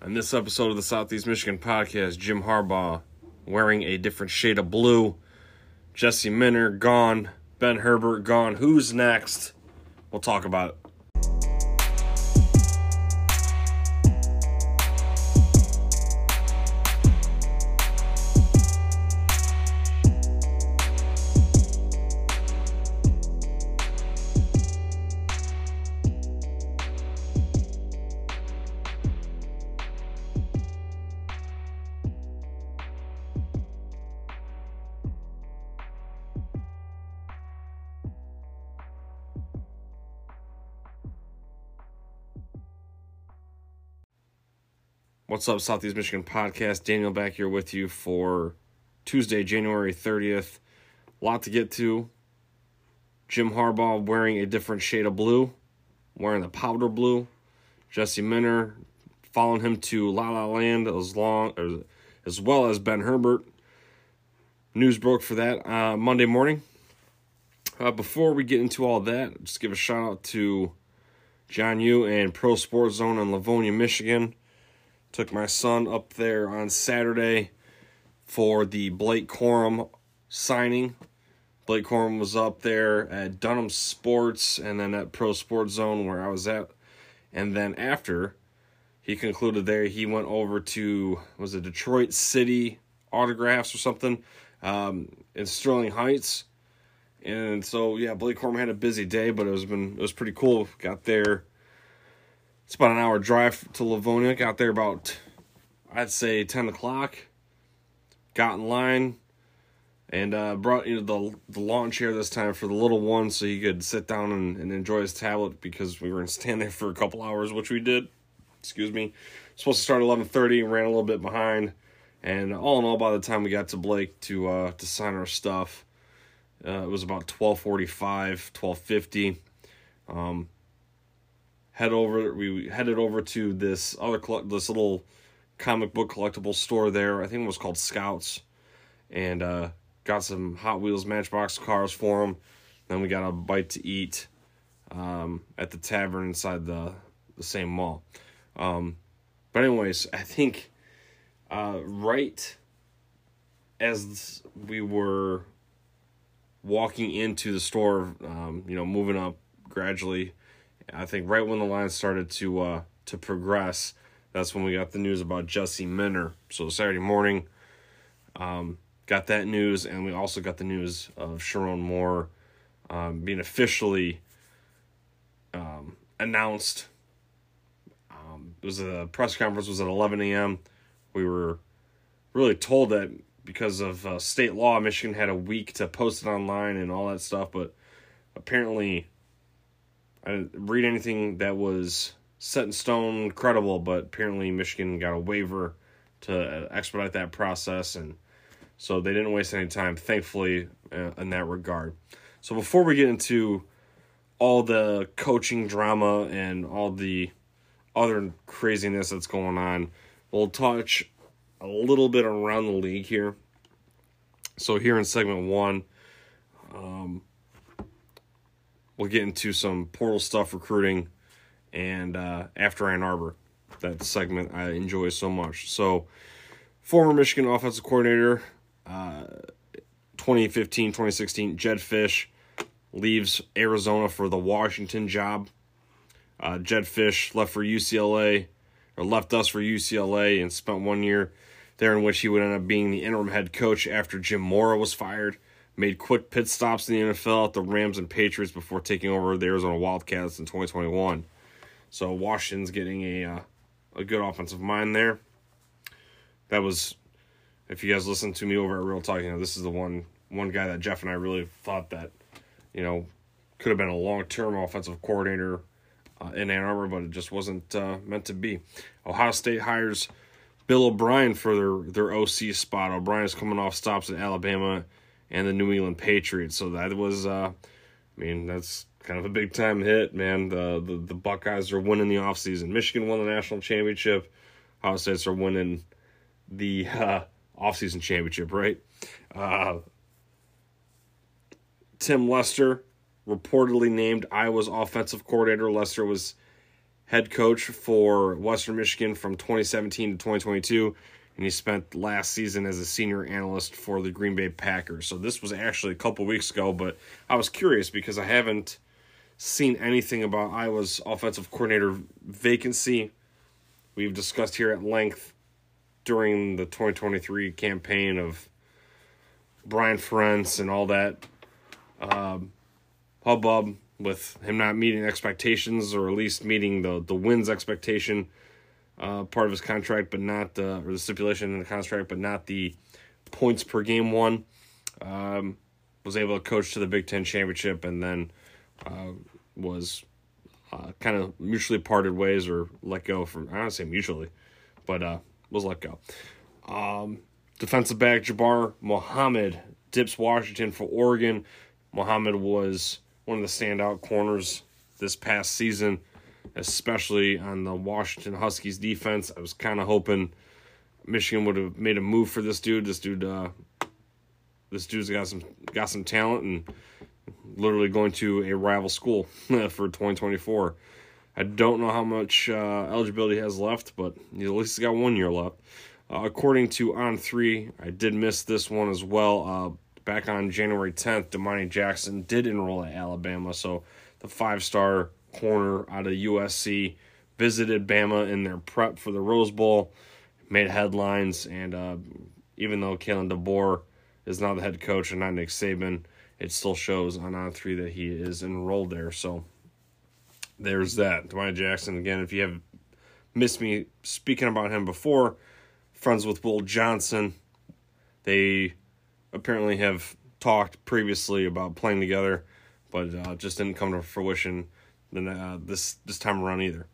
On this episode of the Southeast Michigan podcast, Jim Harbaugh wearing a different shade of blue. Jesse Minter gone. Ben Herbert gone. Who's next? We'll talk about it. Up, Southeast Michigan podcast? Daniel back here with you for Tuesday, January 30th. A lot to get to. Jim Harbaugh wearing a different shade of blue, wearing the powder blue. Jesse Minter following him to La La Land as long as well as Ben Herbert. News broke for that uh, Monday morning. Uh, before we get into all that, just give a shout out to John Yu and Pro Sports Zone in Livonia, Michigan. Took my son up there on Saturday for the Blake Corum signing. Blake Corum was up there at Dunham Sports and then at Pro Sports Zone where I was at. And then after he concluded there, he went over to was it Detroit City Autographs or something um, in Sterling Heights. And so yeah, Blake Corum had a busy day, but it was been it was pretty cool. Got there it's about an hour drive to Livonia. Got there about, I'd say, 10 o'clock. Got in line and uh, brought you know, the, the lawn chair this time for the little one so he could sit down and, and enjoy his tablet because we were to stand there for a couple hours, which we did. Excuse me. Supposed to start at 11.30, ran a little bit behind. And all in all, by the time we got to Blake to uh, to sign our stuff, uh, it was about 12.45, 12.50. Um, head over we headed over to this other this little comic book collectible store there. I think it was called Scouts, and uh, got some Hot Wheels Matchbox cars for them. Then we got a bite to eat um, at the tavern inside the the same mall. Um, but anyways, I think uh, right as we were walking into the store, um, you know, moving up gradually I think right when the line started to uh, to progress, that's when we got the news about Jesse Minter. So Saturday morning, um, got that news, and we also got the news of Sherrone Moore um, being officially um, announced. Um, it was a press conference was at 11 a.m. We were really told that because of uh, state law, Michigan had a week to post it online and all that stuff, but apparently I didn't read anything that was set in stone, credible, but apparently Michigan got a waiver to expedite that process, and so they didn't waste any time, thankfully, uh, in that regard. So before we get into all the coaching drama and all the other craziness that's going on, we'll touch a little bit around the league here. So here in segment one, um, we'll get into some portal stuff, recruiting, and uh, after Ann Arbor. That segment I enjoy so much. So, former Michigan offensive coordinator, uh, 2015 2016, Jedd Fisch leaves Arizona for the Washington job. Uh, Jedd Fisch left for UCLA, or left us for UCLA, and spent one year there in which he would end up being the interim head coach after Jim Mora was fired made quick pit stops in the NFL at the Rams and Patriots before taking over the Arizona Wildcats in 2021. So Washington's getting a uh, a good offensive mind there. That was, if you guys listen to me over at Real Talk, you know this is the one one guy that Jeff and I really thought that, you know, could have been a long term offensive coordinator uh, in Ann Arbor, but it just wasn't uh, meant to be. Ohio State hires Bill O'Brien for their their OC spot. O'Brien is coming off stops at Alabama and the New England Patriots. So that was, uh, I mean, that's kind of a big time hit, man. The, the the Buckeyes are winning the offseason. Michigan won the national championship. Ohio State's are winning the uh, offseason championship, right? Uh, Tim Lester reportedly named Iowa's offensive coordinator. Lester was head coach for Western Michigan from 2017 to 2022, and he spent last season as a senior analyst for the Green Bay Packers. So this was actually a couple weeks ago, but I was curious because I haven't seen anything about Iowa's offensive coordinator vacancy. We've discussed here at length during the 2023 campaign of Brian Ferentz and all that um, hubbub with him not meeting expectations or at least meeting the the wins expectation uh, part of his contract, but not the or the stipulation in the contract, but not the points per game one. Um, was able to coach to the Big Ten championship, and then uh, was uh, kind of mutually parted ways or let go from. I don't say mutually, but uh, was let go. Um, defensive back Jabbar Muhammad dips Washington for Oregon. Muhammad was one of the standout corners this past season, especially on the Washington Huskies defense. I was kind of hoping Michigan would have made a move for this dude. This dude, uh, this dude's got some got some talent and literally going to a rival school for 2024. I don't know how much uh, eligibility has left, but he at least he's got one year left. Uh, according to On Three, I did miss this one as well. Uh, back on January 10th, Domani Jackson did enroll at Alabama. So the five star corner out of USC visited Bama in their prep for the Rose Bowl, made headlines, and uh, even though Kalen DeBoer is not the head coach and not Nick Saban, it still shows on on three that he is enrolled there. So there's that. Domani Jackson again. If you have missed me speaking about him before, friends with Will Johnson. They apparently have talked previously about playing together, but uh, just didn't come to fruition then uh, this this time around either.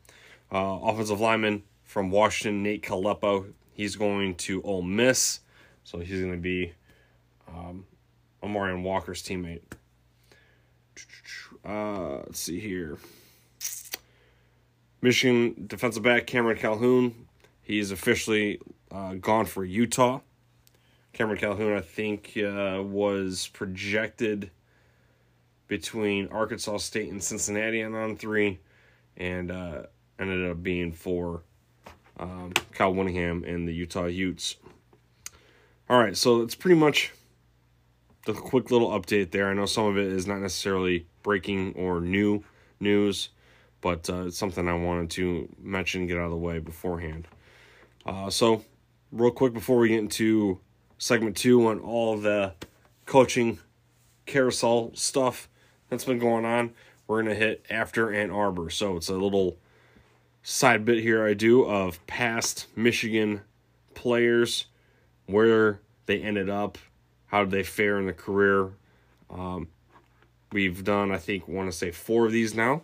Uh, offensive lineman from Washington, Nate Kalepo, he's going to Ole Miss, so he's going to be um, Amorion Walker's teammate. Uh, let's see here. Michigan defensive back Cameron Calhoun, he's officially uh, gone for Utah. Cameron Calhoun, I think, uh, was projected between Arkansas State and Cincinnati on on three, and uh, ended up being for um, Kyle Whittingham and the Utah Utes. All right, so it's pretty much the quick little update there. I know some of it is not necessarily breaking or new news, but uh, it's something I wanted to mention, get out of the way beforehand. Uh, so, real quick before we get into segment two on all the coaching carousel stuff that's been going on. We're going to hit after Ann Arbor. So it's a little side bit here I do of past Michigan players, where they ended up, how did they fare in the career. Um, we've done, I think, want to say four of these now.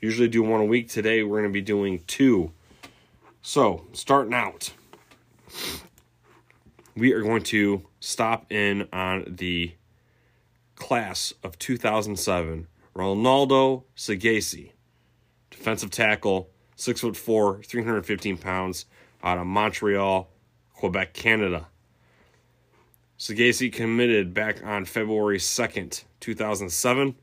Usually do one a week. Today we're going to be doing two. So, starting out we are going to stop in on the class of 2007. Ronaldo Sagesse, defensive tackle, six foot four, 315 pounds, out of Montreal, Quebec, Canada. Sagesse committed back on February 2nd, 2007,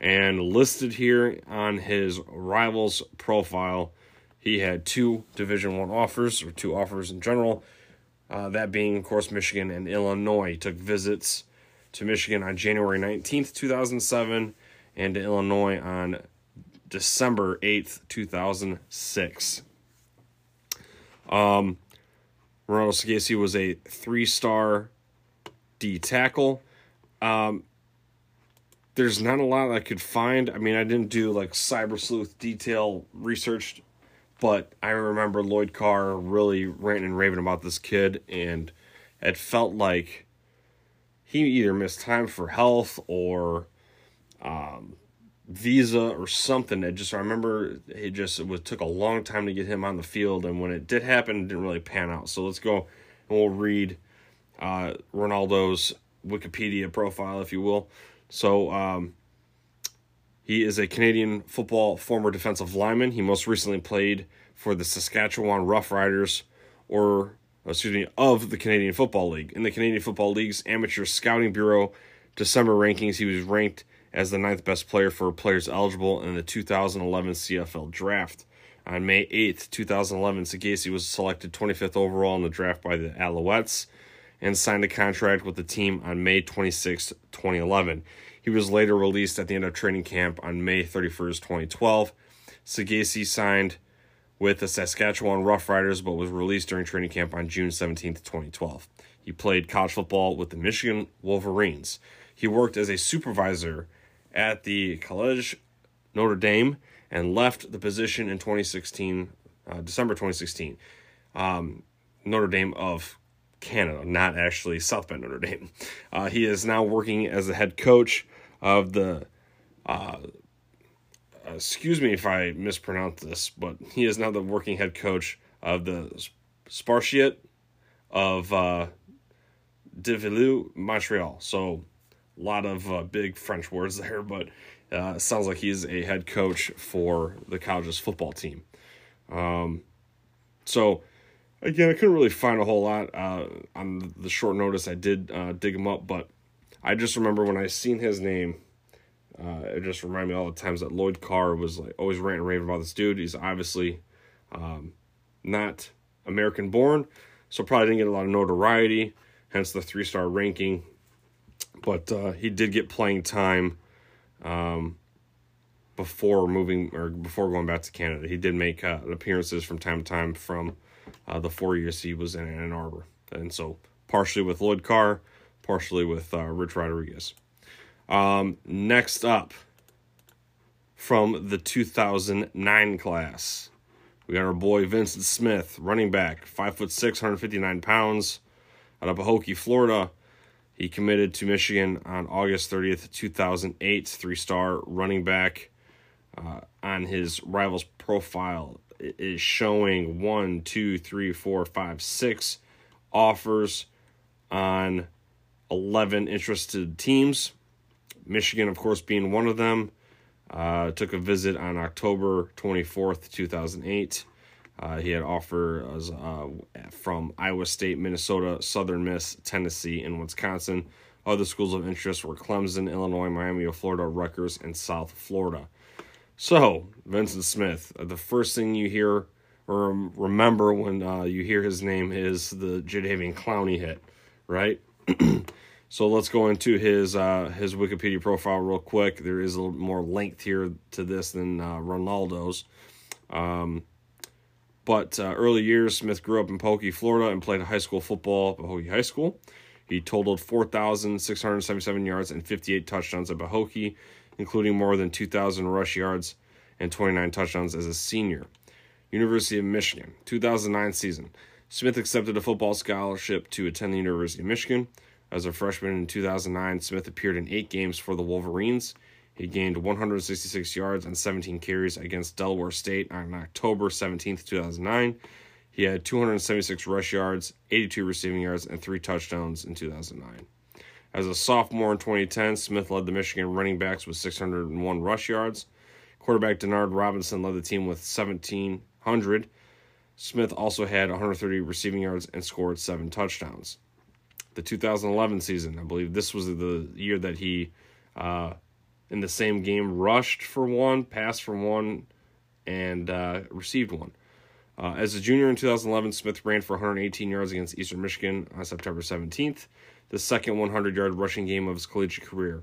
and listed here on his rivals profile. He had two Division One offers, or two offers in general, uh, that being, of course, Michigan and Illinois. took visits to Michigan on January 19th, 2007, and to Illinois on December 8th, 2006. Um, Ronaldo Sagesse was a three star D tackle. Um, there's not a lot I could find. I mean, I didn't do like cyber sleuth detail research but I remember Lloyd Carr really ranting and raving about this kid, and it felt like he either missed time for health or um, visa or something. It just I remember it just it was, took a long time to get him on the field, and when it did happen, it didn't really pan out. So let's go and we'll read uh, Ronaldo's Wikipedia profile, if you will. So um, he is a Canadian football former defensive lineman. He most recently played for the Saskatchewan Roughriders, or excuse me, of the Canadian Football League. In the Canadian Football League's Amateur Scouting Bureau December rankings, he was ranked as the ninth best player for players eligible in the 2011 CFL draft. On May 8th, 2011, Sagesse was selected 25th overall in the draft by the Alouettes and signed a contract with the team on May 26, 2011. He was later released at the end of training camp on May 31st, 2012. Sagesse signed with the Saskatchewan Roughriders but was released during training camp on June 17, 2012. He played college football with the Michigan Wolverines. He worked as a supervisor at the College Notre Dame and left the position in 2016, uh, December 2016. Um, Notre Dame of Canada, not actually South Bend Notre Dame. Uh, he is now working as the head coach of the. Uh, excuse me if I mispronounce this, but he is now the working head coach of the Spartiate of uh, de Montreal. So a lot of uh, big French words there, but uh, sounds like he's a head coach for the college's football team. Um, so again, I couldn't really find a whole lot uh, on the short notice. I did uh, dig him up, but I just remember when I seen his name, uh, it just reminded me all the times that Lloyd Carr was like always ranting and raving about this dude. He's obviously um, not American born, so probably didn't get a lot of notoriety, hence the three star ranking. But uh, he did get playing time um, before moving or before going back to Canada. He did make uh, appearances from time to time from uh, the four years he was in Ann Arbor. And so partially with Lloyd Carr, partially with uh, Rich Rodriguez. Um, next up, from the 2009 class, we got our boy Vincent Smith, running back, five foot six, 159 pounds, out of Pahokee, Florida. He committed to Michigan on August 30th, 2008, three star running back. Uh, on his rivals profile is showing one, two, three, four, five, six offers on 11 interested teams. Michigan, of course, being one of them. Uh, took a visit on October 24th, 2008. Uh, he had offers uh, from Iowa State, Minnesota, Southern Miss, Tennessee, and Wisconsin. Other schools of interest were Clemson, Illinois, Miami Florida, Rutgers, and South Florida. So, Vincent Smith, uh, the first thing you hear or remember when uh, you hear his name is the Jadeveon Clowney hit, right? so let's go into his uh, his Wikipedia profile real quick. There is a little more length here to this than uh, Ronaldo's. Um, but uh, early years, Smith grew up in Pahokee, Florida, and played high school football at Pahokee High School. He totaled 4,677 yards and 58 touchdowns at Pahokee including more than 2,000 rush yards and 29 touchdowns as a senior. University of Michigan, 2009 season. Smith accepted a football scholarship to attend the University of Michigan. As a freshman in 2009, Smith appeared in eight games for the Wolverines. He gained 166 yards and 17 carries against Delaware State on October 17, 2009. He had 276 rush yards, 82 receiving yards, and three touchdowns in 2009. As a sophomore in 2010, Smith led the Michigan running backs with 601 rush yards. Quarterback Denard Robinson led the team with 1,700. Smith also had 130 receiving yards and scored seven touchdowns. The 2011 season, I believe this was the year that he, uh, in the same game, rushed for one, passed for one, and uh, received one. Uh, as a junior in 2011, Smith ran for 118 yards against Eastern Michigan on September 17th the second 100 yard rushing game of his collegiate career.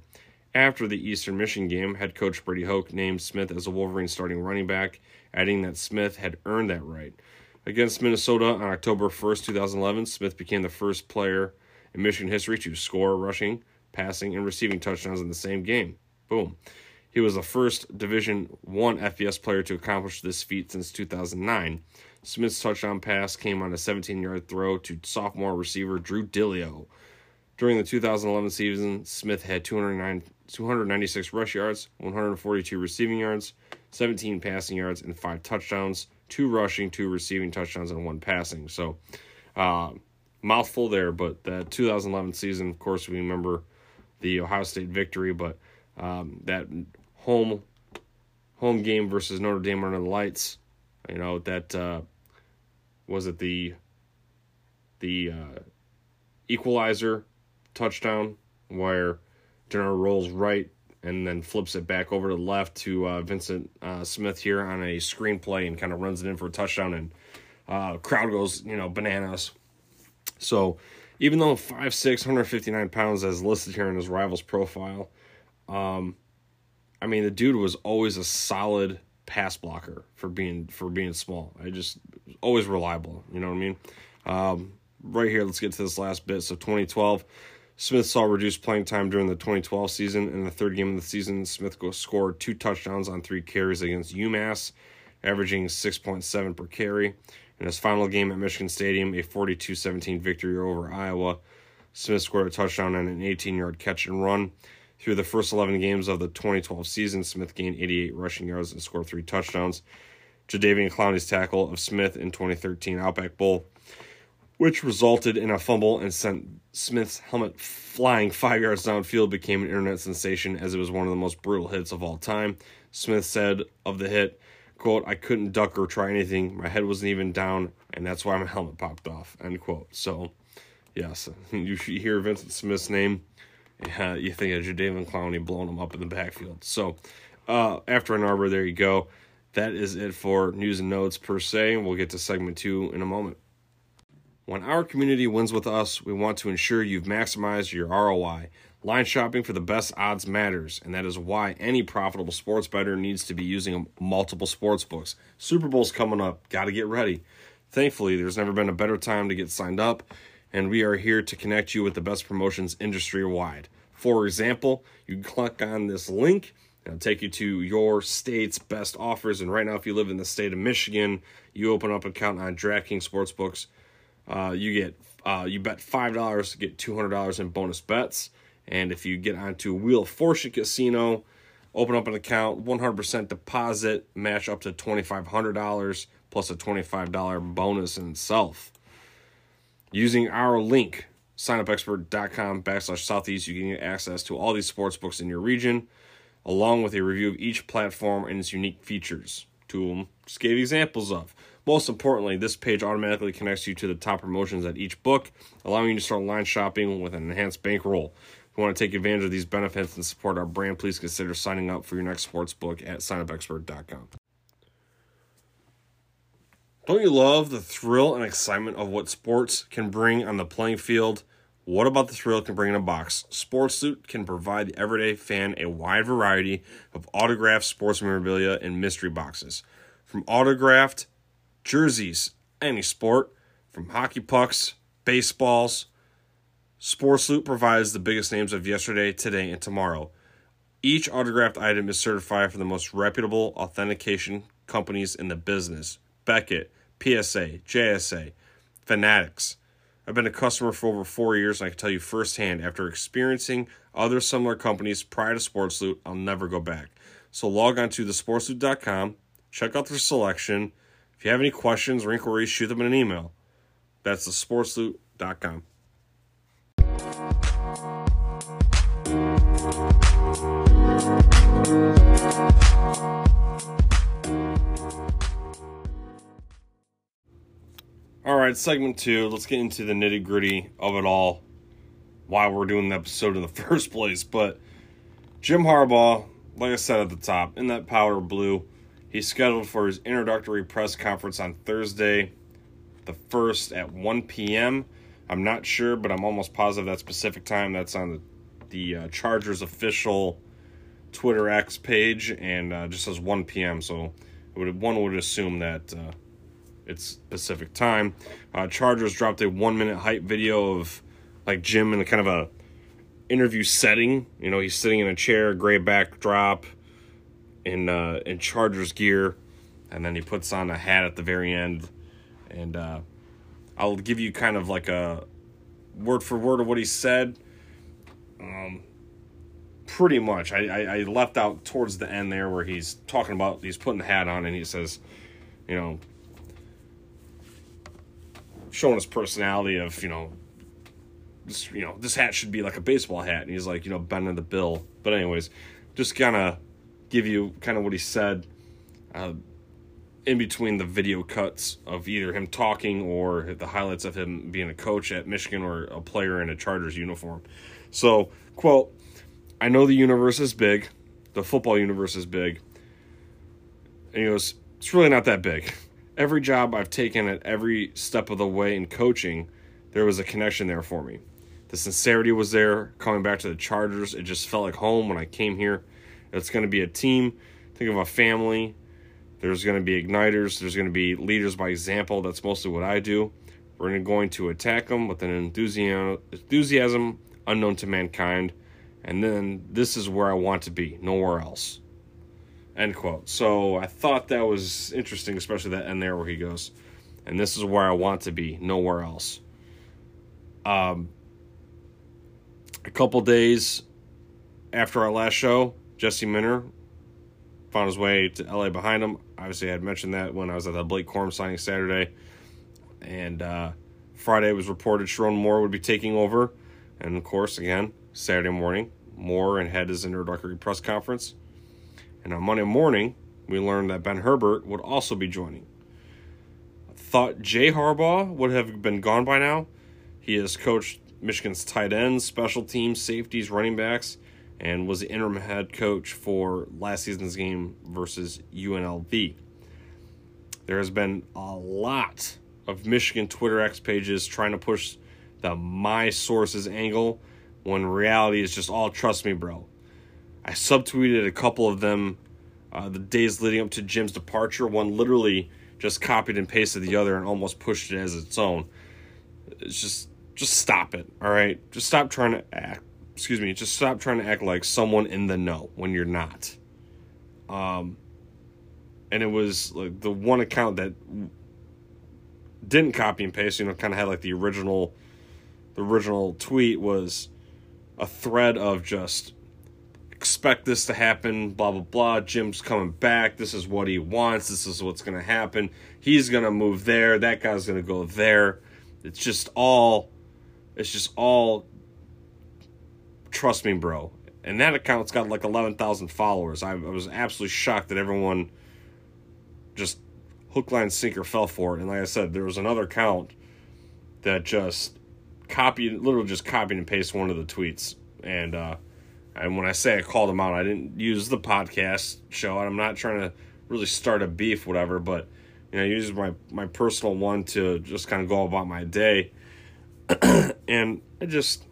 After the Eastern Michigan game, head coach Brady Hoke named Smith as a Wolverine starting running back, adding that Smith had earned that right. Against Minnesota on October 1st, 2011, Smith became the first player in Michigan history to score rushing, passing, and receiving touchdowns in the same game. Boom. He was the first Division 1 FBS player to accomplish this feat since 2009. Smith's touchdown pass came on a 17-yard throw to sophomore receiver Drew Dileo during the 2011 season, Smith had 209, 296 rush yards, 142 receiving yards, 17 passing yards, and five touchdowns, two rushing, two receiving touchdowns, and one passing. So, uh, mouthful there, but the 2011 season, of course, we remember the Ohio State victory, but um, that home home game versus Notre Dame under the lights, you know that uh, was it the the uh, equalizer touchdown where Denard rolls right and then flips it back over to the left to uh, Vincent uh, Smith here on a screenplay and kind of runs it in for a touchdown. And uh, crowd goes, you know, bananas. So even though 5'6", 159 pounds as listed here in his rival's profile, um, I mean, the dude was always a solid pass blocker for being for being small. I just always reliable. You know what I mean? Um, right here, let's get to this last bit. So 2012, Smith saw reduced playing time during the 2012 season. In the third game of the season, Smith scored two touchdowns on three carries against UMass, averaging 6.7 per carry. In his final game at Michigan Stadium, a 42 17 victory over Iowa, Smith scored a touchdown and an 18 yard catch and run. Through the first 11 games of the 2012 season, Smith gained 88 rushing yards and scored three touchdowns. Jadeveon Clowney's tackle of Smith in 2013 Outback Bowl, which resulted in a fumble and sent Smith's helmet flying five yards downfield, became an internet sensation as it was one of the most brutal hits of all time. Smith said of the hit, quote, I couldn't duck or try anything. My head wasn't even down, and that's why my helmet popped off, end quote. So, yes, you hear Vincent Smith's name uh, you think of Jadeveon Clowney blowing him up in the backfield. So uh, after Ann Arbor, there you go. That is it for news and notes per se. We'll get to segment two in a moment. When our community wins with us, we want to ensure you've maximized your ROI. Line shopping for the best odds matters, and that is why any profitable sports bettor needs to be using multiple sports books. Super Bowl's coming up, got to get ready. Thankfully, there's never been a better time to get signed up and we are here to connect you with the best promotions industry wide. For example, you click on this link, it'll take you to your state's best offers. And right now, if you live in the state of Michigan, you open up an account on DraftKings Sportsbooks. Uh, you get uh, you bet five dollars, to get two hundred dollars in bonus bets. And if you get onto Wheel of Fortune Casino, open up an account, 100% deposit, match up to $2,500 plus a $25 bonus in itself. Using our link, signupexpert.com backslash southeast, you can get access to all these sports books in your region, along with a review of each platform and its unique features. Two of them just gave examples of. Most importantly, this page automatically connects you to the top promotions at each book, allowing you to start line shopping with an enhanced bankroll. If you want to take advantage of these benefits and support our brand, please consider signing up for your next sports book at signupexpert.com. Don't you love the thrill and excitement of what sports can bring on the playing field? What about the thrill can bring in a box? Sports Loot can provide the everyday fan a wide variety of autographed sports memorabilia and mystery boxes. From autographed jerseys, any sport, from hockey pucks, baseballs, Sports Loot provides the biggest names of yesterday, today, and tomorrow. Each autographed item is certified from the most reputable authentication companies in the business. Beckett, PSA, JSA, Fanatics. I've been a customer for over four years, and I can tell you firsthand, after experiencing other similar companies prior to Sports Loot, I'll never go back. So log on to thesportsloot.com, check out their selection. If you have any questions or inquiries, shoot them in an email. That's thesportsloot.com. All right, segment two. Let's get into the nitty gritty of it all. Why we're doing the episode in the first place. But Jim Harbaugh, like I said at the top, in that powder blue, he's scheduled for his introductory press conference on Thursday, the 1st at 1 p.m. I'm not sure, but I'm almost positive that specific time. That's on the, the uh, Chargers official Twitter X page and uh, just says 1 p.m. So would, one would assume that. Uh, it's Pacific time. Uh, Chargers dropped a one minute hype video of like Jim in a kind of a interview setting. You know, he's sitting in a chair, gray backdrop, in uh, in Chargers gear, and then he puts on a hat at the very end. And uh, I'll give you kind of like a word for word of what he said. Um, pretty much, I, I, I left out towards the end there where he's talking about he's putting the hat on and he says, you know, showing his personality of you know this you know this hat should be like a baseball hat and he's like you know bending the bill but anyways just kind of give you kind of what he said uh, in between the video cuts of either him talking or the highlights of him being a coach at michigan or a player in a chargers uniform so quote I know the universe is big, the football universe is big. And he goes, It's really not that big. Every job I've taken at every step of the way in coaching, there was a connection there for me. The sincerity was there. Coming back to the Chargers, it just felt like home when I came here. It's going to be a team. Think of a family. There's going to be igniters. There's going to be leaders by example. That's mostly what I do. We're going to attack them with an enthusiasm, unknown to mankind. And then this is where I want to be, nowhere else. End quote. So I thought that was interesting, especially that end there where he goes, and this is where I want to be, nowhere else. Um, a couple days after our last show, Jesse Minter found his way to LA behind him. Obviously, I had mentioned that when I was at the Blake Corum signing Saturday. And uh, Friday was reported Sherrone Moore would be taking over. And of course, again, Saturday morning, Moore and had his introductory press conference. And on Monday morning, we learned that Ben Herbert would also be joining. Thought Jay Harbaugh would have been gone by now. He has coached Michigan's tight ends, special teams, safeties, running backs, and was the interim head coach for last season's game versus UNLV. There has been a lot of Michigan Twitter X pages trying to push the my sources angle when reality is just all trust me, bro. I subtweeted a couple of them uh, the days leading up to Jim's departure. One literally just copied and pasted the other and almost pushed it as its own. It's just just stop it, all right? Just stop trying to act. Excuse me. Just stop trying to act like someone in the know when you're not. Um, and it was like the one account that didn't copy and paste. You know, kind of had like the original, the original tweet was a thread of just expect this to happen, blah, blah, blah. Jim's coming back. This is what he wants. This is what's going to happen. He's going to move there. That guy's going to go there. It's just all, it's just all, trust me, bro. And that account's got like 11,000 followers. I, I was absolutely shocked that everyone just hook, line, sinker fell for it. And like I said, there was another account that just copied, literally just copied and pasted one of the tweets. And, uh, and when I say I called him out, I didn't use the podcast show, and I'm not trying to really start a beef, whatever. But you know, I use my my personal one to just kind of go about my day, and I just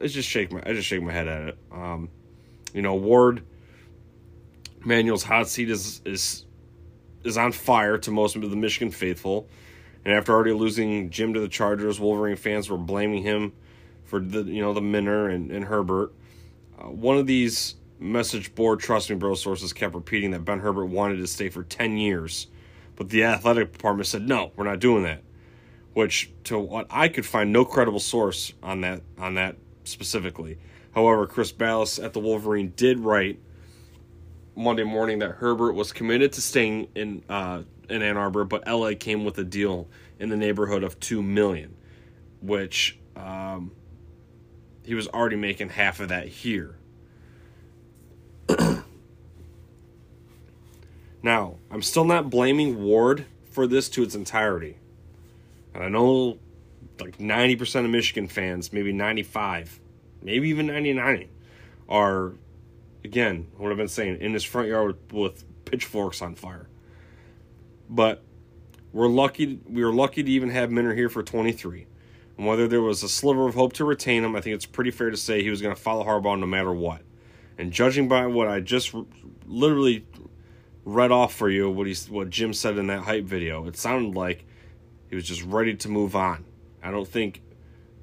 I just shake my I just shake my head at it. Um, you know, Warde Manuel's hot seat is is is on fire to most of the Michigan faithful, and after already losing Jim to the Chargers, Wolverine fans were blaming him for the you know the Minter and, and Herbert. Uh, one of these message board trust me bro sources kept repeating that Ben Herbert wanted to stay for 10 years, but the athletic department said no, we're not doing that. Which to what I could find no credible source on that on that specifically. However, Chris Balas at the Wolverine did write Monday morning that Herbert was committed to staying in uh, in Ann Arbor, but LA came with a deal in the neighborhood of two million, which um, he was already making half of that here. now, I'm still not blaming Warde for this to its entirety. And I know like 90% of Michigan fans, maybe 95, maybe even 99 are again, what I've been saying, in his front yard with, with pitchforks on fire. But we're lucky we were lucky to even have Minter here for 23. And whether there was a sliver of hope to retain him, I think it's pretty fair to say he was going to follow Harbaugh no matter what. And judging by what I just literally read off for you, what he what Jim said in that hype video, it sounded like he was just ready to move on. I don't think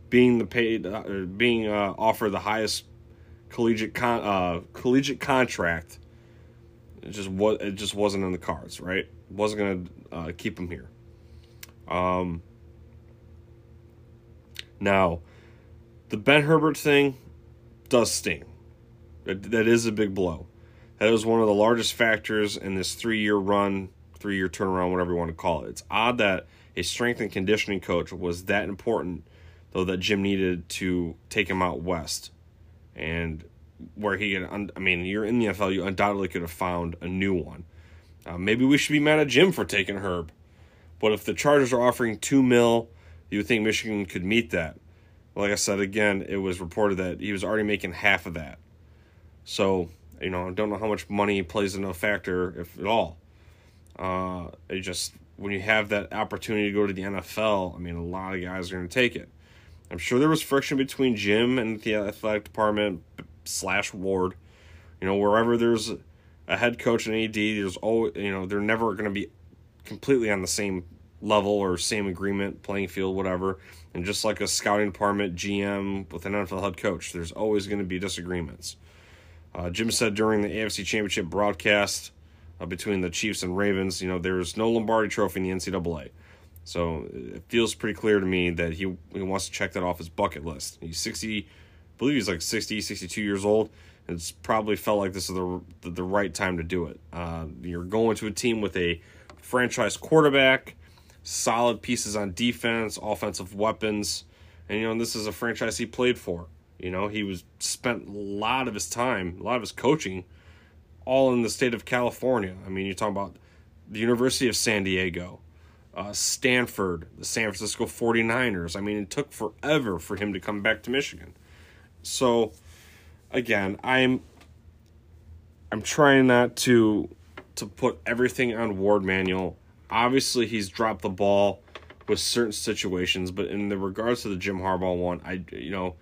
being the paid uh, being uh, offered the highest collegiate con- uh, collegiate contract it just what it just wasn't in the cards, right? wasn't going to uh, keep him here. Um, now, the Ben Herbert thing does sting. That, that is a big blow. That is one of the largest factors in this three year run, three year turnaround, whatever you want to call it. It's odd that a strength and conditioning coach was that important, though, that Jim needed to take him out west. And where he could, I mean, you're in the NFL, you undoubtedly could have found a new one. Uh, maybe we should be mad at Jim for taking Herb. But if the Chargers are offering two mil you would think Michigan could meet that. Like I said again, it was reported that he was already making half of that. So, you know, I don't know how much money plays into a factor, if at all. Uh, it just, when you have that opportunity to go to the NFL, I mean, a lot of guys are going to take it. I'm sure there was friction between Jim and the athletic department slash Warde. You know, wherever there's a head coach and AD, there's always, you know, they're never going to be completely on the same level or same agreement, playing field, whatever. And just like a scouting department, GM with an NFL head coach, there's always going to be disagreements. Uh, Jim said during the AFC Championship broadcast uh, between the Chiefs and Ravens, you know, there's no Lombardi Trophy in the NCAA. So it feels pretty clear to me that he, he wants to check that off his bucket list. He's 60, I believe he's like 60, 62 years old. And it's probably felt like this is the, the, the right time to do it. Uh, you're going to a team with a franchise quarterback, solid pieces on defense, offensive weapons. And, you know, this is a franchise he played for. You know, he was spent a lot of his time, a lot of his coaching, all in the state of California. I mean, you're talking about the University of San Diego, uh, Stanford, the San Francisco 49ers. I mean, it took forever for him to come back to Michigan. So, again, I'm I'm trying not to to put everything on Warde Manuel. Obviously, he's dropped the ball with certain situations, but in the regards to the Jim Harbaugh one, I you know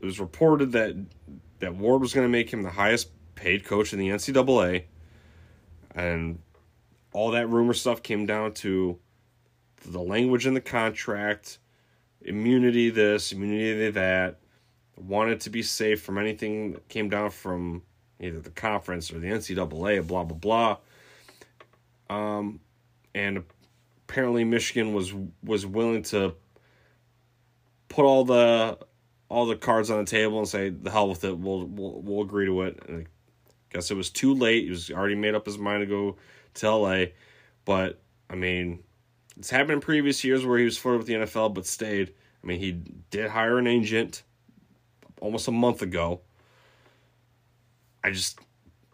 it was reported that that Warde was going to make him the highest paid coach in the NCAA, and all that rumor stuff came down to the language in the contract, immunity this, immunity that, wanted to be safe from anything that came down from either the conference or the NCAA, blah blah blah. Um, and apparently Michigan was was willing to put all the all the cards on the table and say the hell with it. We'll we'll, we'll agree to it. And I guess it was too late. He was already made up his mind to go to LA, but I mean, it's happened in previous years where he was flirting with the NFL but stayed. I mean, he did hire an agent almost a month ago. I just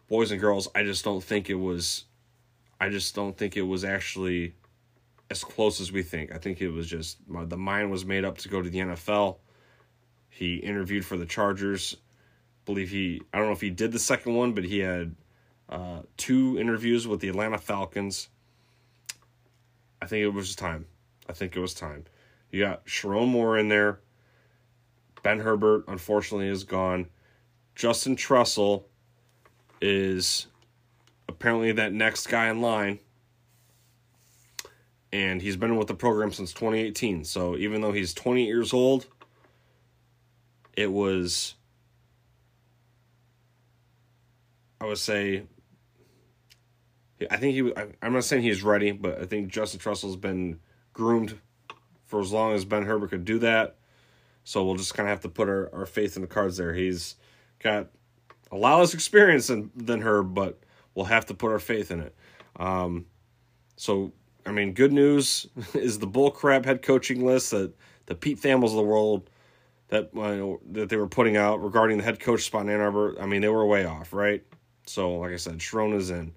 boys and girls, I just don't think it was I just don't think it was actually as close as we think. I think it was just the mind was made up to go to the NFL. He interviewed for the Chargers. Believe he I don't know if he did the second one, but he had uh, two interviews with the Atlanta Falcons. I think it was time. I think it was time. You got Sherrone Moore in there. Ben Herbert, unfortunately, is gone. Justin Tressel is apparently that next guy in line. And he's been with the program since 2018. So even though he's 20 years old, it was, I would say, I think he. I'm not saying he's ready, but I think Justin Trussell's been groomed for as long as Ben Herbert could do that. So we'll just kind of have to put our, our faith in the cards there. He's got a lot less experience than, than Herb, but we'll have to put our faith in it. Um, so, I mean, good news is the bullcrap head coaching list that the Pete Thamels of the world that uh, that they were putting out regarding the head coach spot in Ann Arbor. I mean, they were way off, right? So, like I said, Sherrone is in.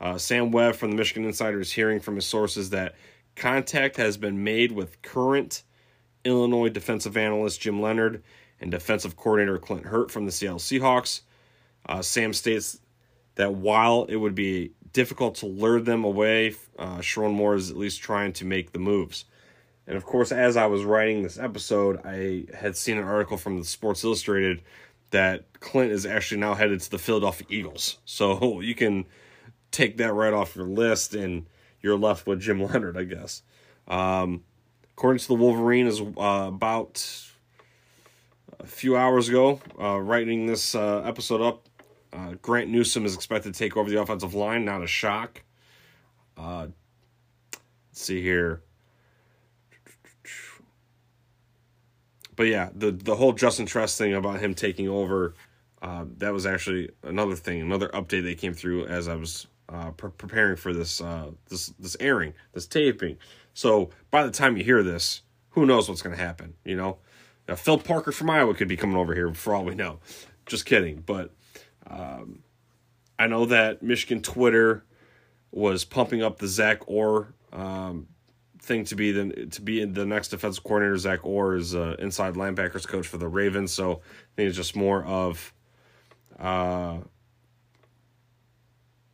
Uh, Sam Webb from the Michigan Insider is hearing from his sources that contact has been made with current Illinois defensive analyst Jim Leonhard and defensive coordinator Clint Hurtt from the Seattle Seahawks. Uh, Sam states that while it would be difficult to lure them away, uh, Sherrone Moore is at least trying to make the moves. And of course, as I was writing this episode, I had seen an article from the Sports Illustrated that Clint is actually now headed to the Philadelphia Eagles. So you can take that right off your list, and you're left with Jim Leonhard, I guess. Um, according to the Wolverine, is uh, about a few hours ago, uh, writing this uh, episode up. Uh, Grant Newsome is expected to take over the offensive line. Not a shock. Uh, let's see here. But yeah, the the whole Justin Tress thing about him taking over, uh, that was actually another thing, another update that came through as I was pre- preparing for this this this airing, this taping. So by the time you hear this, who knows what's going to happen? You know, now, Phil Parker from Iowa could be coming over here for all we know. Just kidding, but um, I know that Michigan Twitter was pumping up the Zach Orr um, thing to be the to be the next defensive coordinator. Zach Orr is uh, inside linebackers coach for the Ravens, so I think it's just more of uh,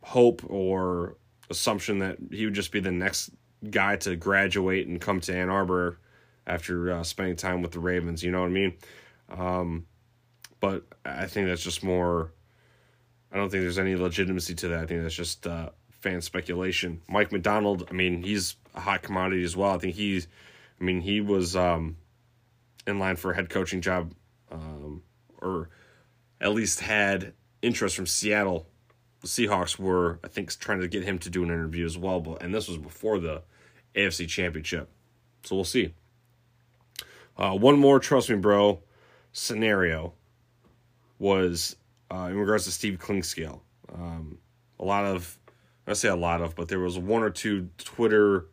hope or assumption that he would just be the next guy to graduate and come to Ann Arbor after uh, spending time with the Ravens. You know what I mean? Um, but I think that's just more. I don't think there's any legitimacy to that. I think that's just uh, fan speculation. Mike Macdonald, I mean, he's a hot commodity as well. I think he's, I mean, he was um, in line for a head coaching job, um, or at least had interest from Seattle. The Seahawks were, I think, trying to get him to do an interview as well. But and this was before the AFC Championship, so we'll see. Uh, one more, trust me, bro, scenario was uh, in regards to Steve Clinkscale. Um, a lot of, I say a lot of, but there was one or two Twitter,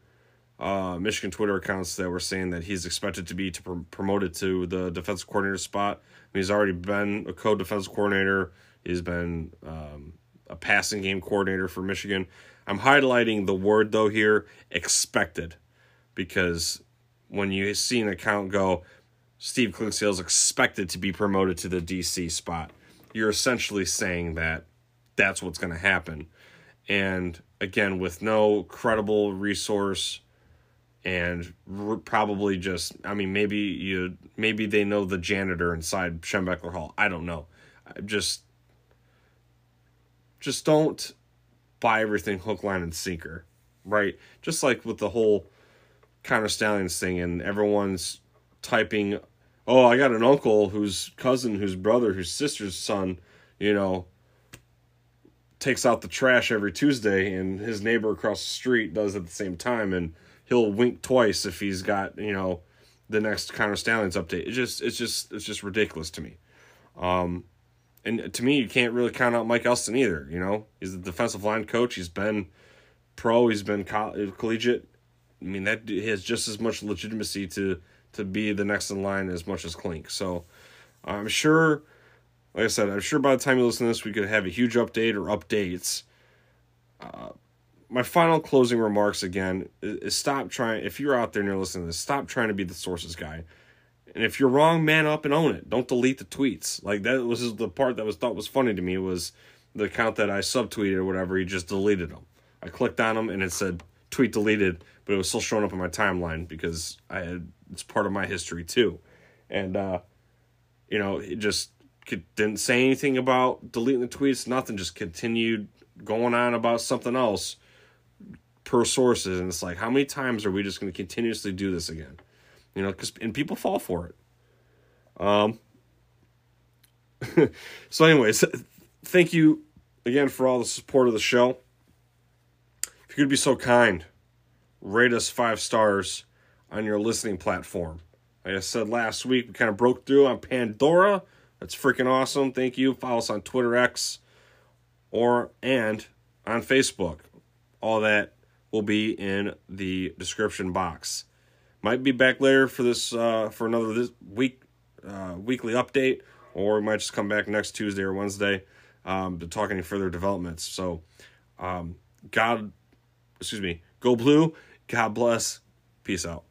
uh, Michigan Twitter accounts that were saying that he's expected to be to pr- promoted to the defensive coordinator spot. I mean, he's already been a co-defensive coordinator. He's been um, a passing game coordinator for Michigan. I'm highlighting the word though here, expected, because when you see an account go, Steve Clinkscale is expected to be promoted to the DC spot, you're essentially saying that that's what's going to happen. And again, with no credible resource and probably just, I mean, maybe you, maybe they know the janitor inside Schembechler Hall. I don't know. I Just, just don't buy everything hook, line, and sinker, right? Just like with the whole Connor Stalions thing, and everyone's typing, "Oh, I got an uncle whose cousin, whose brother, whose sister's son, you know, takes out the trash every Tuesday, and his neighbor across the street does at the same time, and he'll wink twice if he's got you know the next Connor Stalions update. It just it's just it's just ridiculous to me. Um, and to me, you can't really count out Mike Elston either. You know, he's the defensive line coach. He's been pro. He's been collegiate. I mean, that has just as much legitimacy to to be the next in line as much as Clink. So I'm sure, like I said, I'm sure by the time you listen to this, we could have a huge update or updates. Uh, my final closing remarks again is, stop trying. If you're out there and you're listening to this, stop trying to be the sources guy. And if you're wrong, man up and own it. Don't delete the tweets. Like that was the part that was thought was funny to me was the account that I subtweeted or whatever. He just deleted them. I clicked on them and it said tweet deleted, but it was still showing up in my timeline because I had it's part of my history too, and uh, you know it just didn't say anything about deleting the tweets. Nothing. Just continued going on about something else per sources, and it's like how many times are we just going to continuously do this again? You know, because and people fall for it. Um. so, anyways, thank you again for all the support of the show. You could be so kind, rate us five stars on your listening platform. Like I said last week, we kind of broke through on Pandora. That's freaking awesome. Thank you. Follow us on Twitter X or and on Facebook. All that will be in the description box. Might be back later for this uh, for another this week uh, weekly update, or we might just come back next Tuesday or Wednesday um, to talk any further developments. So, um, God, excuse me, go blue. God bless. Peace out.